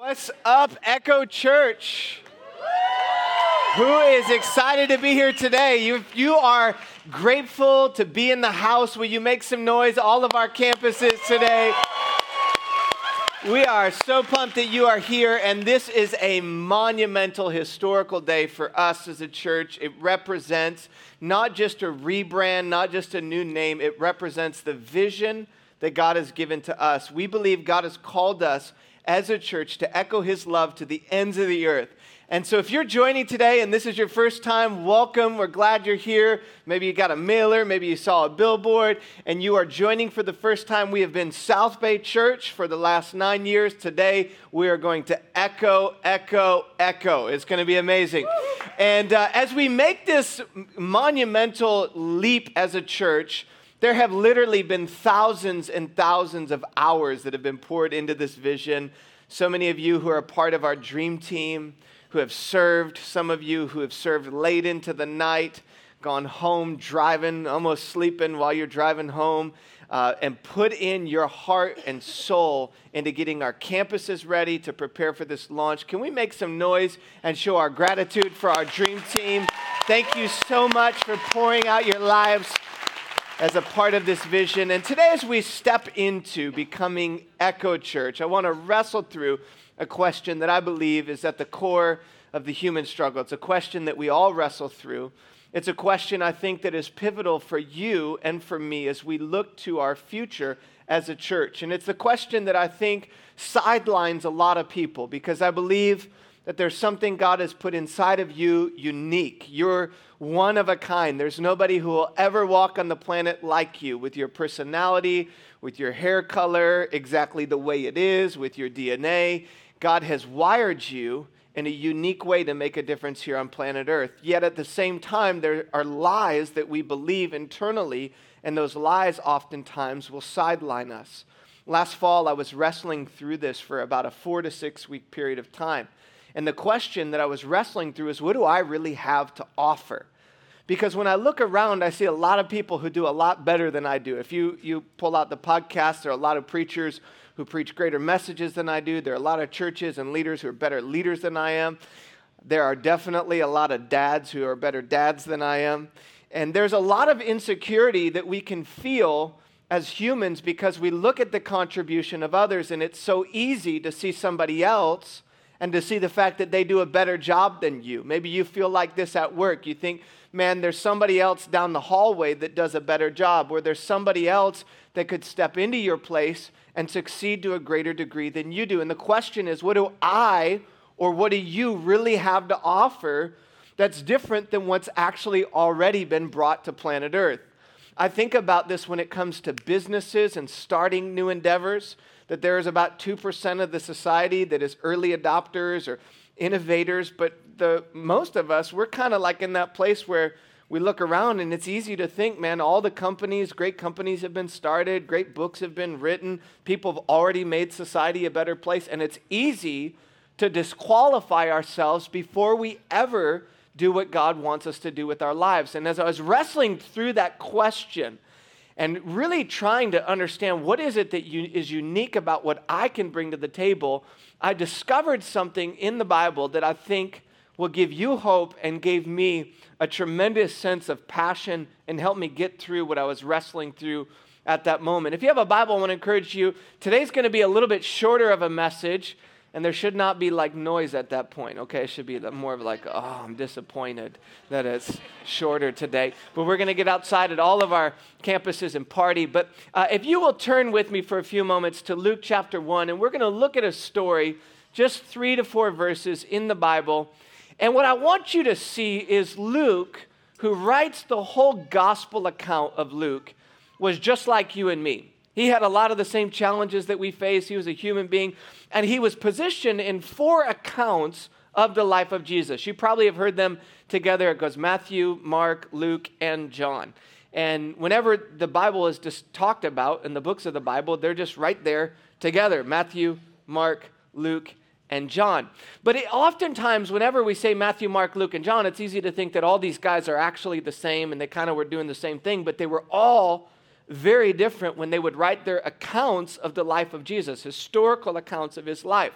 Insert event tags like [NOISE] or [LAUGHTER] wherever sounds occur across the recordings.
What's up, Echo Church? Who is excited to be here today? You, you are grateful to be in the house. Will you make some noise? All of our campuses today. We are so pumped that you are here, and this is a monumental historical day for us as a church. It represents not just a rebrand, not just a new name, it represents the vision that God has given to us. We believe God has called us as a church to echo his love to the ends of the earth. And so, if you're joining today and this is your first time, welcome. We're glad you're here. Maybe you got a mailer, maybe you saw a billboard, and you are joining for the first time. We have been South Bay Church for the last nine years. Today, we are going to echo, echo, echo. It's going to be amazing. And uh, as we make this monumental leap as a church, there have literally been thousands and thousands of hours that have been poured into this vision. So many of you who are part of our dream team, who have served, some of you who have served late into the night, gone home driving, almost sleeping while you're driving home, uh, and put in your heart and soul into getting our campuses ready to prepare for this launch. Can we make some noise and show our gratitude for our dream team? Thank you so much for pouring out your lives as a part of this vision. And today, as we step into becoming Echo Church, I want to wrestle through a question that I believe is at the core of the human struggle. It's a question that we all wrestle through. It's a question I think that is pivotal for you and for me as we look to our future as a church. And it's the question that I think sidelines a lot of people because I believe that there's something God has put inside of you unique. You're one of a kind. There's nobody who will ever walk on the planet like you with your personality, with your hair color, exactly the way it is, with your DNA. God has wired you in a unique way to make a difference here on planet Earth. Yet at the same time, there are lies that we believe internally, and those lies oftentimes will sideline us. Last fall, I was wrestling through this for about a four to six week period of time. And the question that I was wrestling through is what do I really have to offer? Because when I look around, I see a lot of people who do a lot better than I do. If you, you pull out the podcast, there are a lot of preachers who preach greater messages than I do. There are a lot of churches and leaders who are better leaders than I am. There are definitely a lot of dads who are better dads than I am. And there's a lot of insecurity that we can feel as humans because we look at the contribution of others, and it's so easy to see somebody else and to see the fact that they do a better job than you. Maybe you feel like this at work. You think, man, there's somebody else down the hallway that does a better job, or there's somebody else that could step into your place and succeed to a greater degree than you do. And the question is, what do I or what do you really have to offer that's different than what's actually already been brought to planet Earth? I think about this when it comes to businesses and starting new endeavors that there is about 2% of the society that is early adopters or innovators, but the most of us, we're kind of like in that place where we look around and it's easy to think, man, all the companies, great companies have been started, great books have been written, people have already made society a better place, and it's easy to disqualify ourselves before we ever do what God wants us to do with our lives. And as I was wrestling through that question, and really trying to understand what is it that you, is unique about what I can bring to the table, I discovered something in the Bible that I think will give you hope and gave me a tremendous sense of passion and helped me get through what I was wrestling through at that moment. If you have a Bible, I want to encourage you. Today's going to be a little bit shorter of a message and there should not be like noise at that point, okay? It should be more of like, oh, I'm disappointed that it's shorter today. But we're going to get outside at all of our campuses and party. But uh, if you will turn with me for a few moments to Luke chapter 1, and we're going to look at a story, just three to four verses in the Bible. And what I want you to see is Luke, who writes the whole gospel account of Luke, was just like you and me. He had a lot of the same challenges that we face. He was a human being, and he was positioned in four accounts of the life of Jesus. You probably have heard them together. It goes Matthew, Mark, Luke, and John. And whenever the Bible is just talked about in the books of the Bible, they're just right there together Matthew, Mark, Luke, and John. But it, oftentimes, whenever we say Matthew, Mark, Luke, and John, it's easy to think that all these guys are actually the same and they kind of were doing the same thing, but they were all very different when they would write their accounts of the life of Jesus, historical accounts of his life.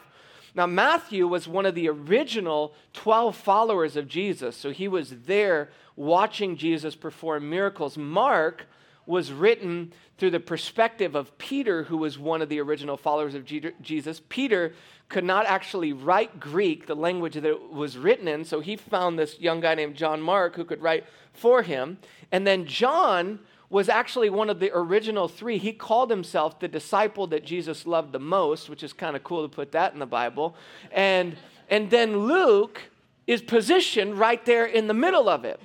Now, Matthew was one of the original 12 followers of Jesus, so he was there watching Jesus perform miracles. Mark was written through the perspective of Peter, who was one of the original followers of Jesus. Peter could not actually write Greek, the language that it was written in, so he found this young guy named John Mark who could write for him. And then John was actually one of the original three. He called himself the disciple that Jesus loved the most, which is kind of cool to put that in the Bible. And, and then Luke is positioned right there in the middle of it.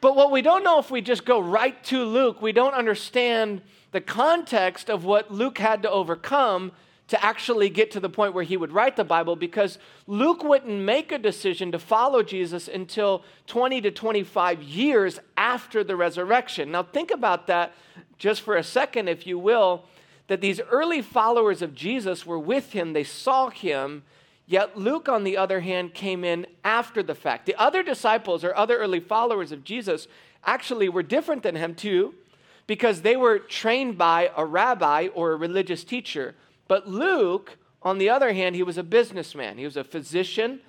But what we don't know if we just go right to Luke, we don't understand the context of what Luke had to overcome to actually get to the point where he would write the Bible because Luke wouldn't make a decision to follow Jesus until 20 to 25 years after the resurrection. Now, think about that just for a second, if you will, that these early followers of Jesus were with him, they saw him, Yet Luke, on the other hand, came in after the fact. The other disciples or other early followers of Jesus actually were different than him too, because they were trained by a rabbi or a religious teacher. But Luke, on the other hand, he was a businessman, he was a physician,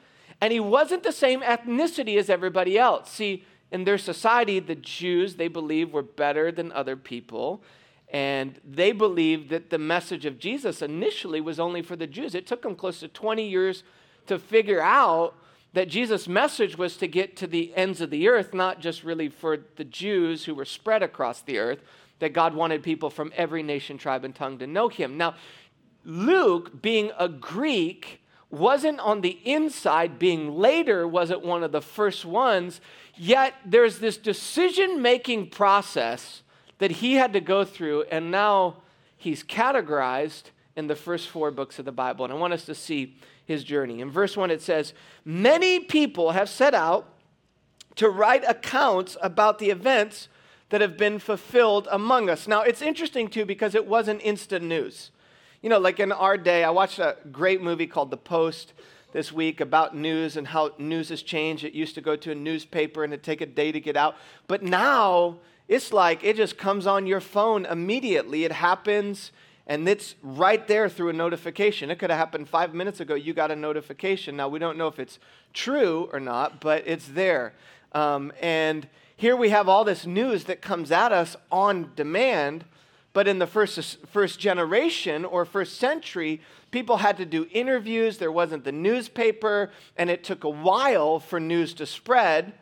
and he wasn't the same ethnicity as everybody else. See, in their society, the Jews, they believed, were better than other people. And they believed that the message of Jesus initially was only for the Jews. It took them close to 20 years to figure out that Jesus' message was to get to the ends of the earth, not just really for the Jews who were spread across the earth, that God wanted people from every nation, tribe, and tongue to know him. Now, Luke, being a Greek, wasn't on the inside, being later, wasn't one of the first ones, yet there's this decision making process that he had to go through, and now he's categorized in the first four books of the Bible. And I want us to see his journey. In verse 1, it says, Many people have set out to write accounts about the events that have been fulfilled among us. Now, it's interesting too because it wasn't instant news. You know, like in our day, I watched a great movie called The Post this week about news and how news has changed. It used to go to a newspaper and it'd take a day to get out. But now it's like it just comes on your phone immediately. It happens and it's right there through a notification. It could have happened five minutes ago. You got a notification. Now, we don't know if it's true or not, but it's there. Um, and here we have all this news that comes at us on demand. But in the first, first generation or first century, people had to do interviews. There wasn't the newspaper, and it took a while for news to spread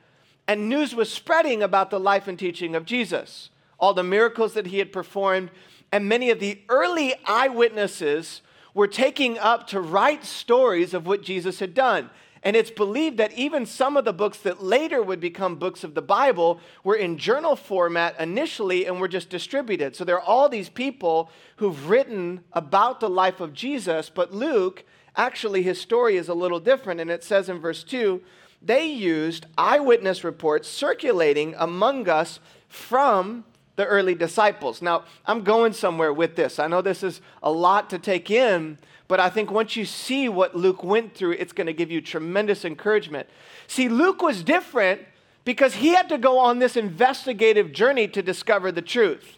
and news was spreading about the life and teaching of Jesus, all the miracles that he had performed, and many of the early eyewitnesses were taking up to write stories of what Jesus had done. And it's believed that even some of the books that later would become books of the Bible were in journal format initially and were just distributed. So there are all these people who've written about the life of Jesus, but Luke, actually, his story is a little different. And it says in verse 2 they used eyewitness reports circulating among us from the early disciples. Now, I'm going somewhere with this. I know this is a lot to take in, but I think once you see what Luke went through, it's going to give you tremendous encouragement. See, Luke was different because he had to go on this investigative journey to discover the truth.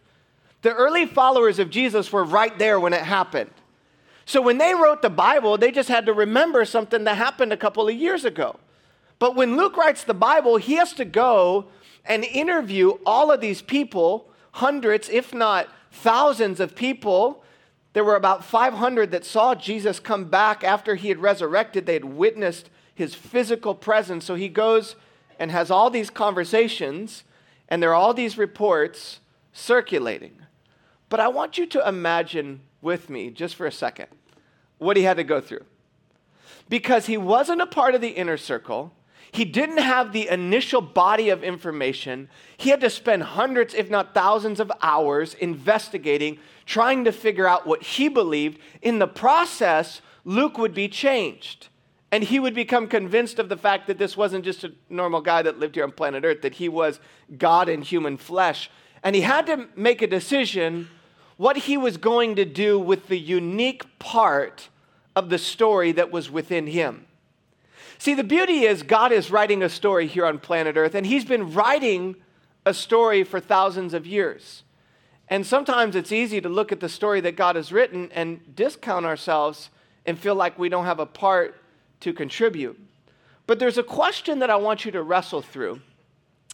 The early followers of Jesus were right there when it happened. So when they wrote the Bible, they just had to remember something that happened a couple of years ago. But when Luke writes the Bible, he has to go and interview all of these people, hundreds, if not thousands of people. There were about 500 that saw Jesus come back after he had resurrected. They had witnessed his physical presence. So he goes and has all these conversations, and there are all these reports circulating. But I want you to imagine with me, just for a second, what he had to go through. Because he wasn't a part of the inner circle, he didn't have the initial body of information. He had to spend hundreds, if not thousands, of hours investigating, trying to figure out what he believed. In the process, Luke would be changed. And he would become convinced of the fact that this wasn't just a normal guy that lived here on planet Earth, that he was God in human flesh. And he had to make a decision what he was going to do with the unique part of the story that was within him. See, the beauty is God is writing a story here on planet Earth, and He's been writing a story for thousands of years. And sometimes it's easy to look at the story that God has written and discount ourselves and feel like we don't have a part to contribute. But there's a question that I want you to wrestle through.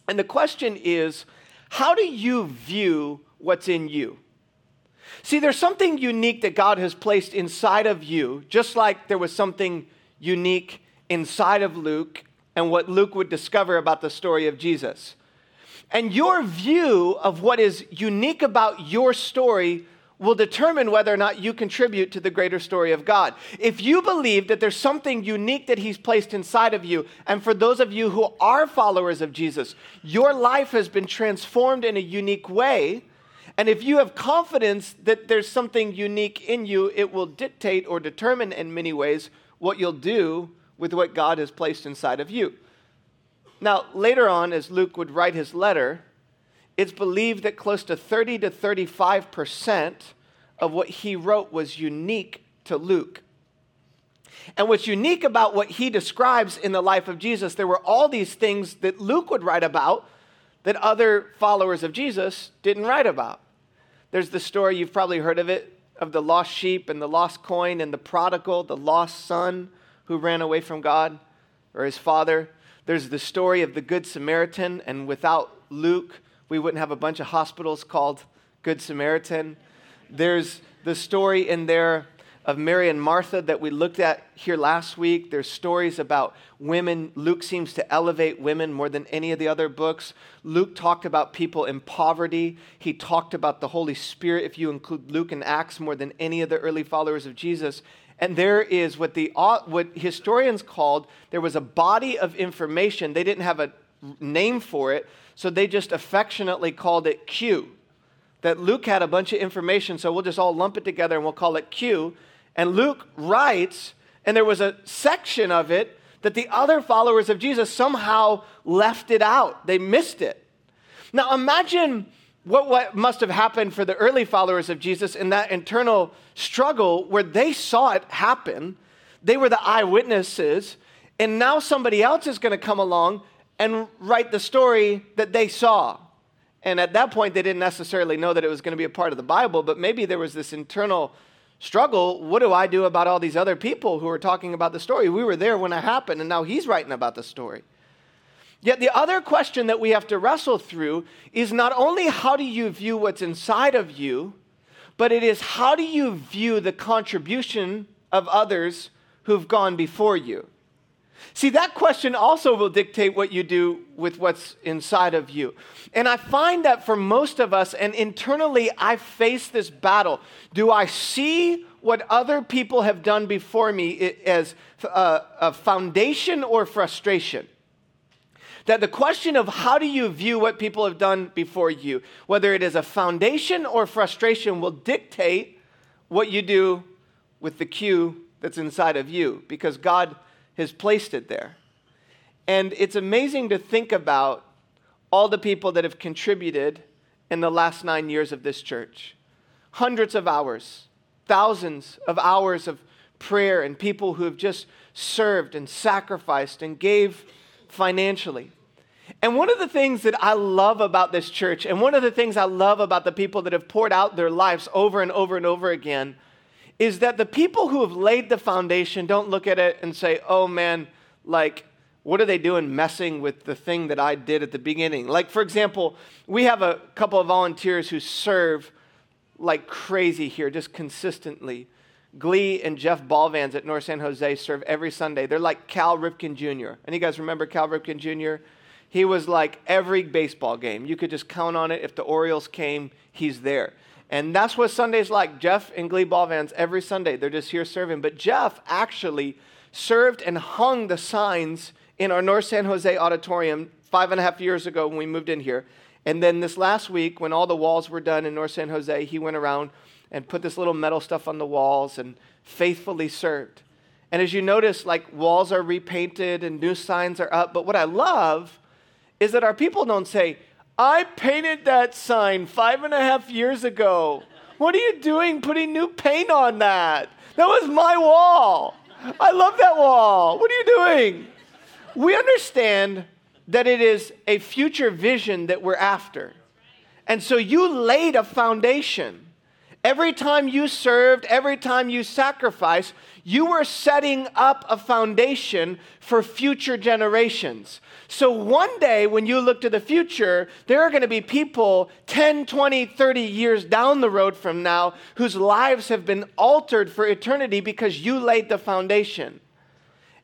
And the question is how do you view what's in you? See, there's something unique that God has placed inside of you, just like there was something unique inside of Luke and what Luke would discover about the story of Jesus. And your view of what is unique about your story will determine whether or not you contribute to the greater story of God. If you believe that there's something unique that He's placed inside of you, and for those of you who are followers of Jesus, your life has been transformed in a unique way. And if you have confidence that there's something unique in you, it will dictate or determine in many ways what you'll do with what God has placed inside of you. Now, later on, as Luke would write his letter, it's believed that close to 30 to 35% of what he wrote was unique to Luke. And what's unique about what he describes in the life of Jesus, there were all these things that Luke would write about that other followers of Jesus didn't write about. There's the story, you've probably heard of it, of the lost sheep and the lost coin and the prodigal, the lost son who ran away from God or his father. There's the story of the Good Samaritan, and without Luke, we wouldn't have a bunch of hospitals called Good Samaritan. There's the story in there of Mary and Martha that we looked at here last week. There's stories about women. Luke seems to elevate women more than any of the other books. Luke talked about people in poverty. He talked about the Holy Spirit, if you include Luke and Acts, more than any of the early followers of Jesus. And there is what, the, what historians called there was a body of information. They didn't have a name for it, so they just affectionately called it Q. That Luke had a bunch of information, so we'll just all lump it together and we'll call it Q. And Luke writes, and there was a section of it that the other followers of Jesus somehow left it out. They missed it. Now imagine what, what must have happened for the early followers of Jesus in that internal struggle where they saw it happen. They were the eyewitnesses, and now somebody else is going to come along and write the story that they saw. And at that point, they didn't necessarily know that it was going to be a part of the Bible, but maybe there was this internal struggle. What do I do about all these other people who are talking about the story? We were there when it happened, and now he's writing about the story. Yet the other question that we have to wrestle through is not only how do you view what's inside of you, but it is how do you view the contribution of others who've gone before you. See, that question also will dictate what you do with what's inside of you. And I find that for most of us, and internally, I face this battle. Do I see what other people have done before me as a, a foundation or frustration? That the question of how do you view what people have done before you, whether it is a foundation or frustration, will dictate what you do with the Q that's inside of you. Because God has placed it there. And it's amazing to think about all the people that have contributed in the last nine years of this church. Hundreds of hours, thousands of hours of prayer, and people who have just served and sacrificed and gave financially. And one of the things that I love about this church, and one of the things I love about the people that have poured out their lives over and over and over again, is that the people who have laid the foundation don't look at it and say, oh man, like, what are they doing messing with the thing that I did at the beginning? Like, for example, we have a couple of volunteers who serve like crazy here, just consistently. Glee and Jeff Ballvans at North San Jose serve every Sunday. They're like Cal Ripken Jr. And you guys remember Cal Ripken Jr.? He was like every baseball game. You could just count on it. If the Orioles came, he's there. And that's what Sunday's like. Jeff and Glee Ballvans every Sunday, they're just here serving. But Jeff actually served and hung the signs in our North San Jose auditorium five and a half years ago when we moved in here. And then this last week, when all the walls were done in North San Jose, he went around and put this little metal stuff on the walls and faithfully served. And as you notice, like walls are repainted and new signs are up. But what I love is that our people don't say, I painted that sign five and a half years ago. What are you doing putting new paint on that? That was my wall. I love that wall. What are you doing? We understand that it is a future vision that we're after. And so you laid a foundation. Every time you served, every time you sacrificed, you were setting up a foundation for future generations. So one day when you look to the future, there are going to be people 10, 20, 30 years down the road from now whose lives have been altered for eternity because you laid the foundation.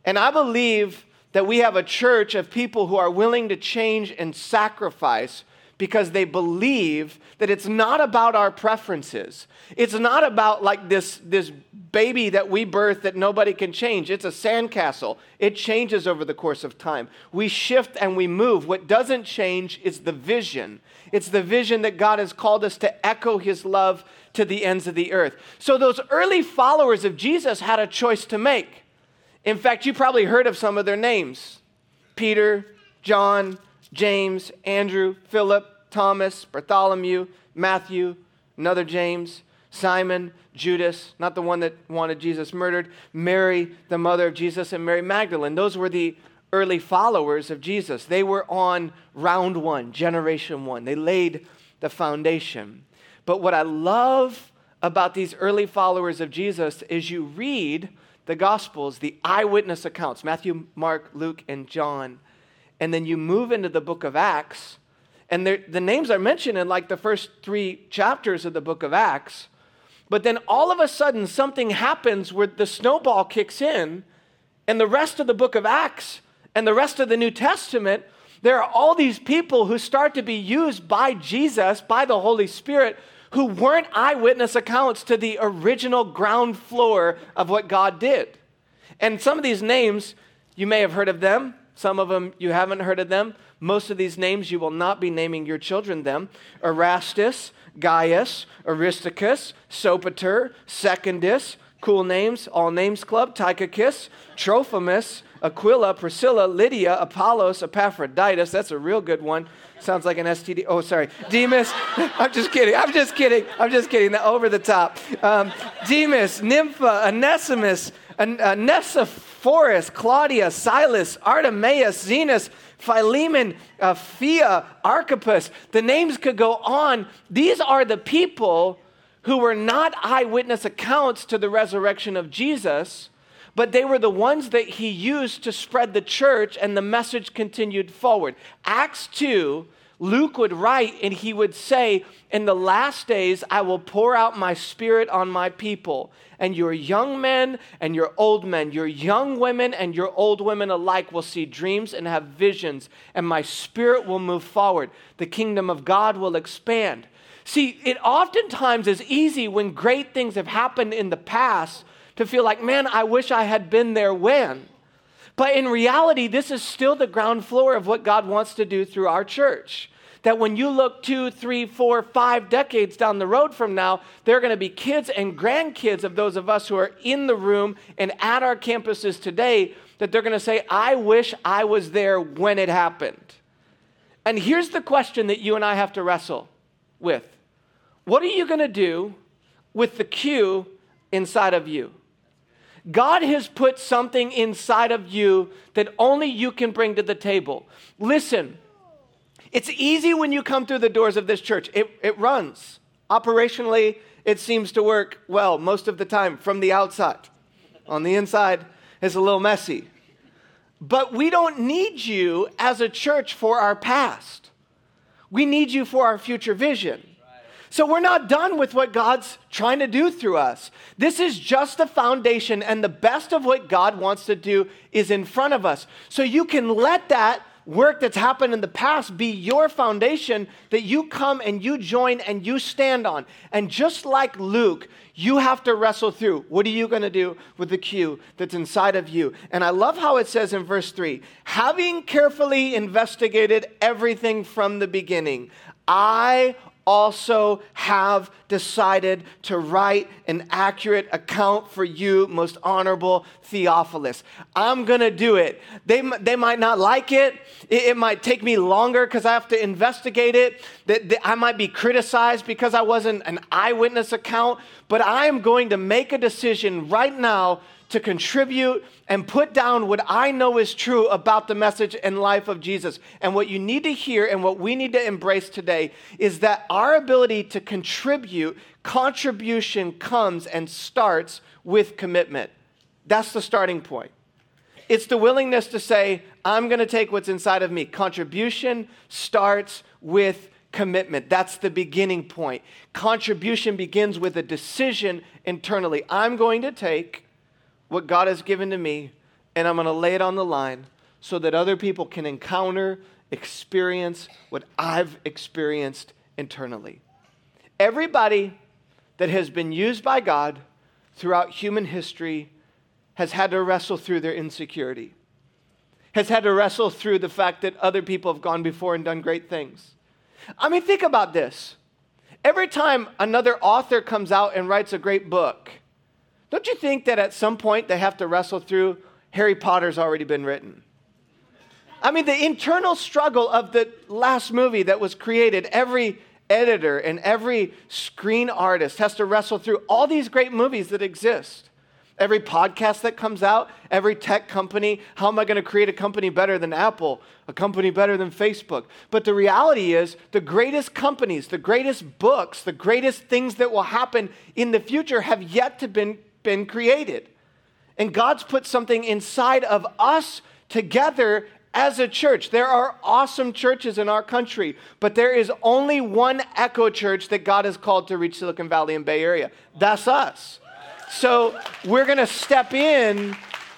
And I believe that we have a church of people who are willing to change and sacrifice because they believe that it's not about our preferences. It's not about like this, this baby that we birth that nobody can change. It's a sandcastle. It changes over the course of time. We shift and we move. What doesn't change is the vision. It's the vision that God has called us to echo his love to the ends of the earth. So those early followers of Jesus had a choice to make. In fact, you probably heard of some of their names Peter, John, James, Andrew, Philip, Thomas, Bartholomew, Matthew, another James, Simon, Judas, not the one that wanted Jesus murdered, Mary, the mother of Jesus, and Mary Magdalene. Those were the early followers of Jesus. They were on round one, generation one. They laid the foundation. But what I love about these early followers of Jesus is you read the Gospels, the eyewitness accounts Matthew, Mark, Luke, and John and then you move into the book of Acts, and the names are mentioned in like the first three chapters of the book of Acts. But then all of a sudden, something happens where the snowball kicks in, and the rest of the book of Acts and the rest of the New Testament, there are all these people who start to be used by Jesus, by the Holy Spirit, who weren't eyewitness accounts to the original ground floor of what God did. And some of these names, you may have heard of them. Some of them you haven't heard of them. Most of these names you will not be naming your children them. Erastus, Gaius, Aristarchus, Sopater, Secundus, cool names, all names club, Tychicus, Trophimus, Aquila, Priscilla, Lydia, Apollos, Epaphroditus. That's a real good one. Sounds like an STD. Oh, sorry. Demas. [LAUGHS] I'm just kidding. I'm just kidding. I'm just kidding. Over the top. Um, Demas, Nympha, Onesimus, Onesiphorus, Claudia, Silas, Artemas, Zenas, Philemon, uh, Phia, Archippus. The names could go on. These are the people who were not eyewitness accounts to the resurrection of Jesus, but they were the ones that he used to spread the church and the message continued forward. Acts 2 Luke would write and he would say, In the last days, I will pour out my spirit on my people. And your young men and your old men, your young women and your old women alike will see dreams and have visions, and my spirit will move forward. The kingdom of God will expand. See, it oftentimes is easy when great things have happened in the past to feel like, man, I wish I had been there when. But in reality, this is still the ground floor of what God wants to do through our church. That when you look two, three, four, five decades down the road from now, there are going to be kids and grandkids of those of us who are in the room and at our campuses today that they're going to say, I wish I was there when it happened. And here's the question that you and I have to wrestle with What are you going to do with the Q inside of you? God has put something inside of you that only you can bring to the table. Listen, it's easy when you come through the doors of this church, it, it runs. Operationally, it seems to work well most of the time from the outside. On the inside, it's a little messy. But we don't need you as a church for our past. We need you for our future vision. So we're not done with what God's trying to do through us. This is just the foundation, and the best of what God wants to do is in front of us. So you can let that work that's happened in the past be your foundation that you come and you join and you stand on. And just like Luke, you have to wrestle through what are you going to do with the Q that's inside of you? And I love how it says in verse 3 having carefully investigated everything from the beginning, I also have decided to write an accurate account for you, most honorable Theophilus. I'm going to do it. They, they might not like it. It, it might take me longer because I have to investigate it. That, that I might be criticized because I wasn't an eyewitness account. But I am going to make a decision right now to contribute and put down what I know is true about the message and life of Jesus. And what you need to hear and what we need to embrace today is that our ability to contribute, contribution comes and starts with commitment. That's the starting point. It's the willingness to say, I'm going to take what's inside of me. Contribution starts with commitment. That's the beginning point. Contribution begins with a decision internally. I'm going to take what God has given to me and I'm going to lay it on the line so that other people can encounter, experience what I've experienced internally. Everybody that has been used by God throughout human history has had to wrestle through their insecurity, has had to wrestle through the fact that other people have gone before and done great things. I mean, think about this. Every time another author comes out and writes a great book, don't you think that at some point they have to wrestle through Harry Potter's already been written? I mean, the internal struggle of the last movie that was created, every editor and every screen artist has to wrestle through all these great movies that exist. Every podcast that comes out, every tech company, how am I going to create a company better than Apple, a company better than Facebook? But the reality is, the greatest companies, the greatest books, the greatest things that will happen in the future have yet to been, been created. And God's put something inside of us together as a church. There are awesome churches in our country, but there is only one echo church that God has called to reach Silicon Valley and Bay Area. That's us. So we're going to step in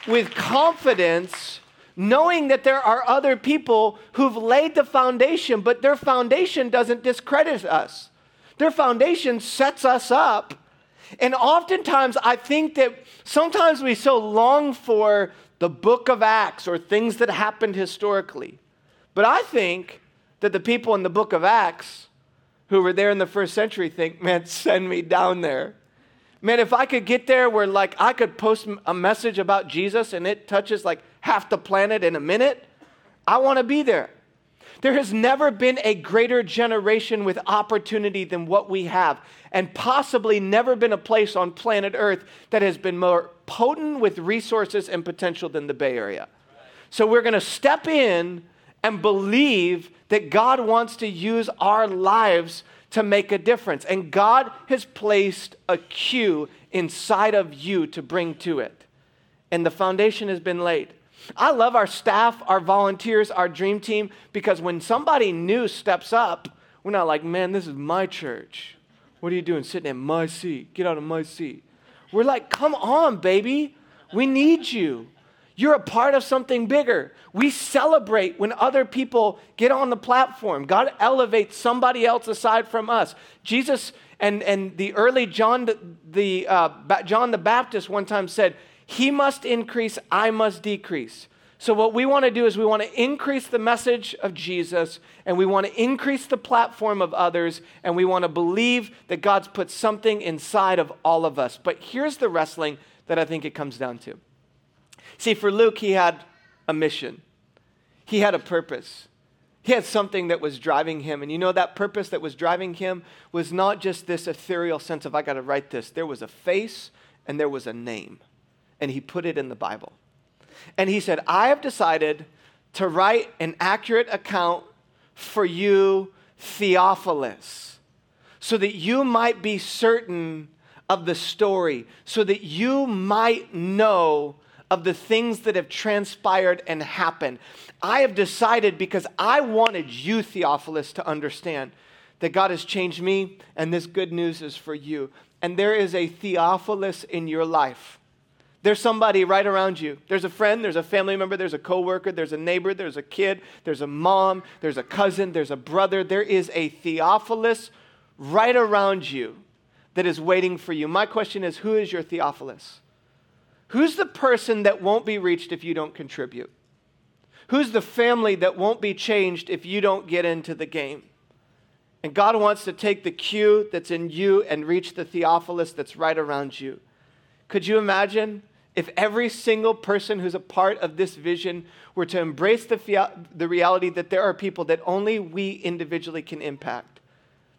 with confidence, knowing that there are other people who've laid the foundation, but their foundation doesn't discredit us. Their foundation sets us up. And oftentimes, I think that sometimes we so long for the book of Acts or things that happened historically. But I think that the people in the book of Acts who were there in the first century think, man, send me down there. Man, if I could get there where like I could post a message about Jesus and it touches like half the planet in a minute, I want to be there. There has never been a greater generation with opportunity than what we have, and possibly never been a place on planet Earth that has been more potent with resources and potential than the Bay Area. So we're going to step in and believe that God wants to use our lives to make a difference. And God has placed a Q inside of you to bring to it. And the foundation has been laid. I love our staff, our volunteers, our dream team, because when somebody new steps up, we're not like, man, this is my church. What are you doing sitting in my seat? Get out of my seat. We're like, come on, baby. We need you. You're a part of something bigger. We celebrate when other people get on the platform. God elevates somebody else aside from us. Jesus and, and the early John the, uh, John the Baptist one time said, "He must increase, I must decrease." So what we want to do is we want to increase the message of Jesus and we want to increase the platform of others and we want to believe that God's put something inside of all of us. But here's the wrestling that I think it comes down to. See, for Luke, he had a mission, he had a purpose. He had something that was driving him. And you know, that purpose that was driving him was not just this ethereal sense of, I got to write this. There was a face and there was a name. And he put it in the Bible. And he said, I have decided to write an accurate account for you, Theophilus, so that you might be certain of the story, so that you might know of the things that have transpired and happened. I have decided because I wanted you, Theophilus, to understand that God has changed me, and this good news is for you. And there is a Theophilus in your life. There's somebody right around you. There's a friend, there's a family member, there's a coworker, there's a neighbor, there's a kid, there's a mom, there's a cousin, there's a brother. There is a Theophilus right around you that is waiting for you. My question is who is your Theophilus? Who's the person that won't be reached if you don't contribute? Who's the family that won't be changed if you don't get into the game? And God wants to take the Q that's in you and reach the Theophilus that's right around you. Could you imagine if every single person who's a part of this vision were to embrace the, the reality that there are people that only we individually can impact?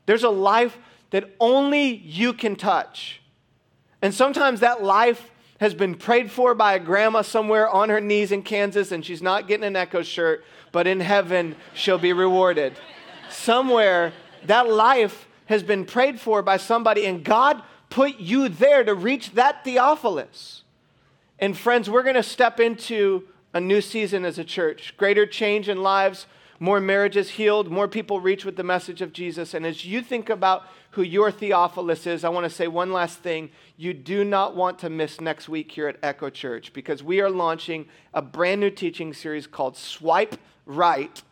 There's a life that only you can touch. And sometimes that life has been prayed for by a grandma somewhere on her knees in Kansas, and she's not getting an Echo shirt, but in heaven she'll be rewarded. Somewhere, that life has been prayed for by somebody, and God put you there to reach that Theophilus. And friends, we're going to step into a new season as a church, greater change in lives, more marriages healed, more people reach with the message of Jesus. And as you think about who your Theophilus is, I want to say one last thing. You do not want to miss next week here at Echo Church because we are launching a brand new teaching series called Swipe Right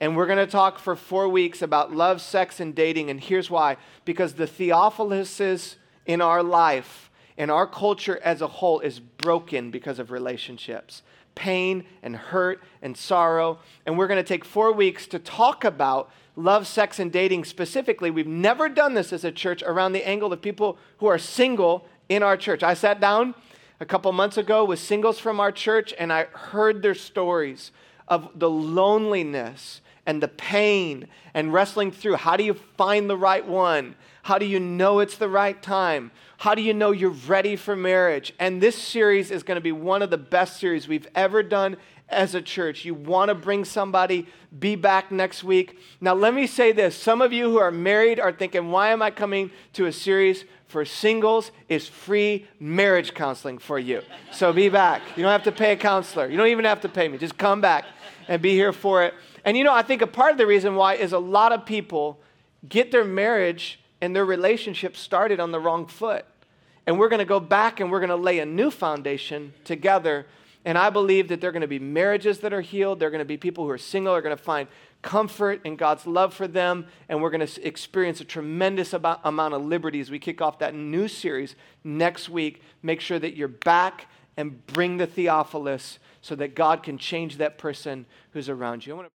and we're going to talk for four weeks about love, sex, and dating. And here's why because the Theophiluses in our life and our culture as a whole is broken because of relationships pain and hurt and sorrow. And we're going to take four weeks to talk about love, sex, and dating specifically. We've never done this as a church around the angle of people who are single in our church. I sat down a couple months ago with singles from our church and I heard their stories of the loneliness and the pain and wrestling through. How do you find the right one? How do you know it's the right time? How do you know you're ready for marriage? And this series is going to be one of the best series we've ever done as a church. You want to bring somebody, be back next week. Now, let me say this some of you who are married are thinking, why am I coming to a series for singles? Is free marriage counseling for you. So be back. You don't have to pay a counselor, you don't even have to pay me. Just come back and be here for it. And you know, I think a part of the reason why is a lot of people get their marriage and their relationship started on the wrong foot. And we're going to go back and we're going to lay a new foundation together. And I believe that there are going to be marriages that are healed. There are going to be people who are single, are going to find comfort in God's love for them. And we're going to experience a tremendous amount of liberty as we kick off that new series next week. Make sure that you're back and bring the Theophilus so that God can change that person who's around you.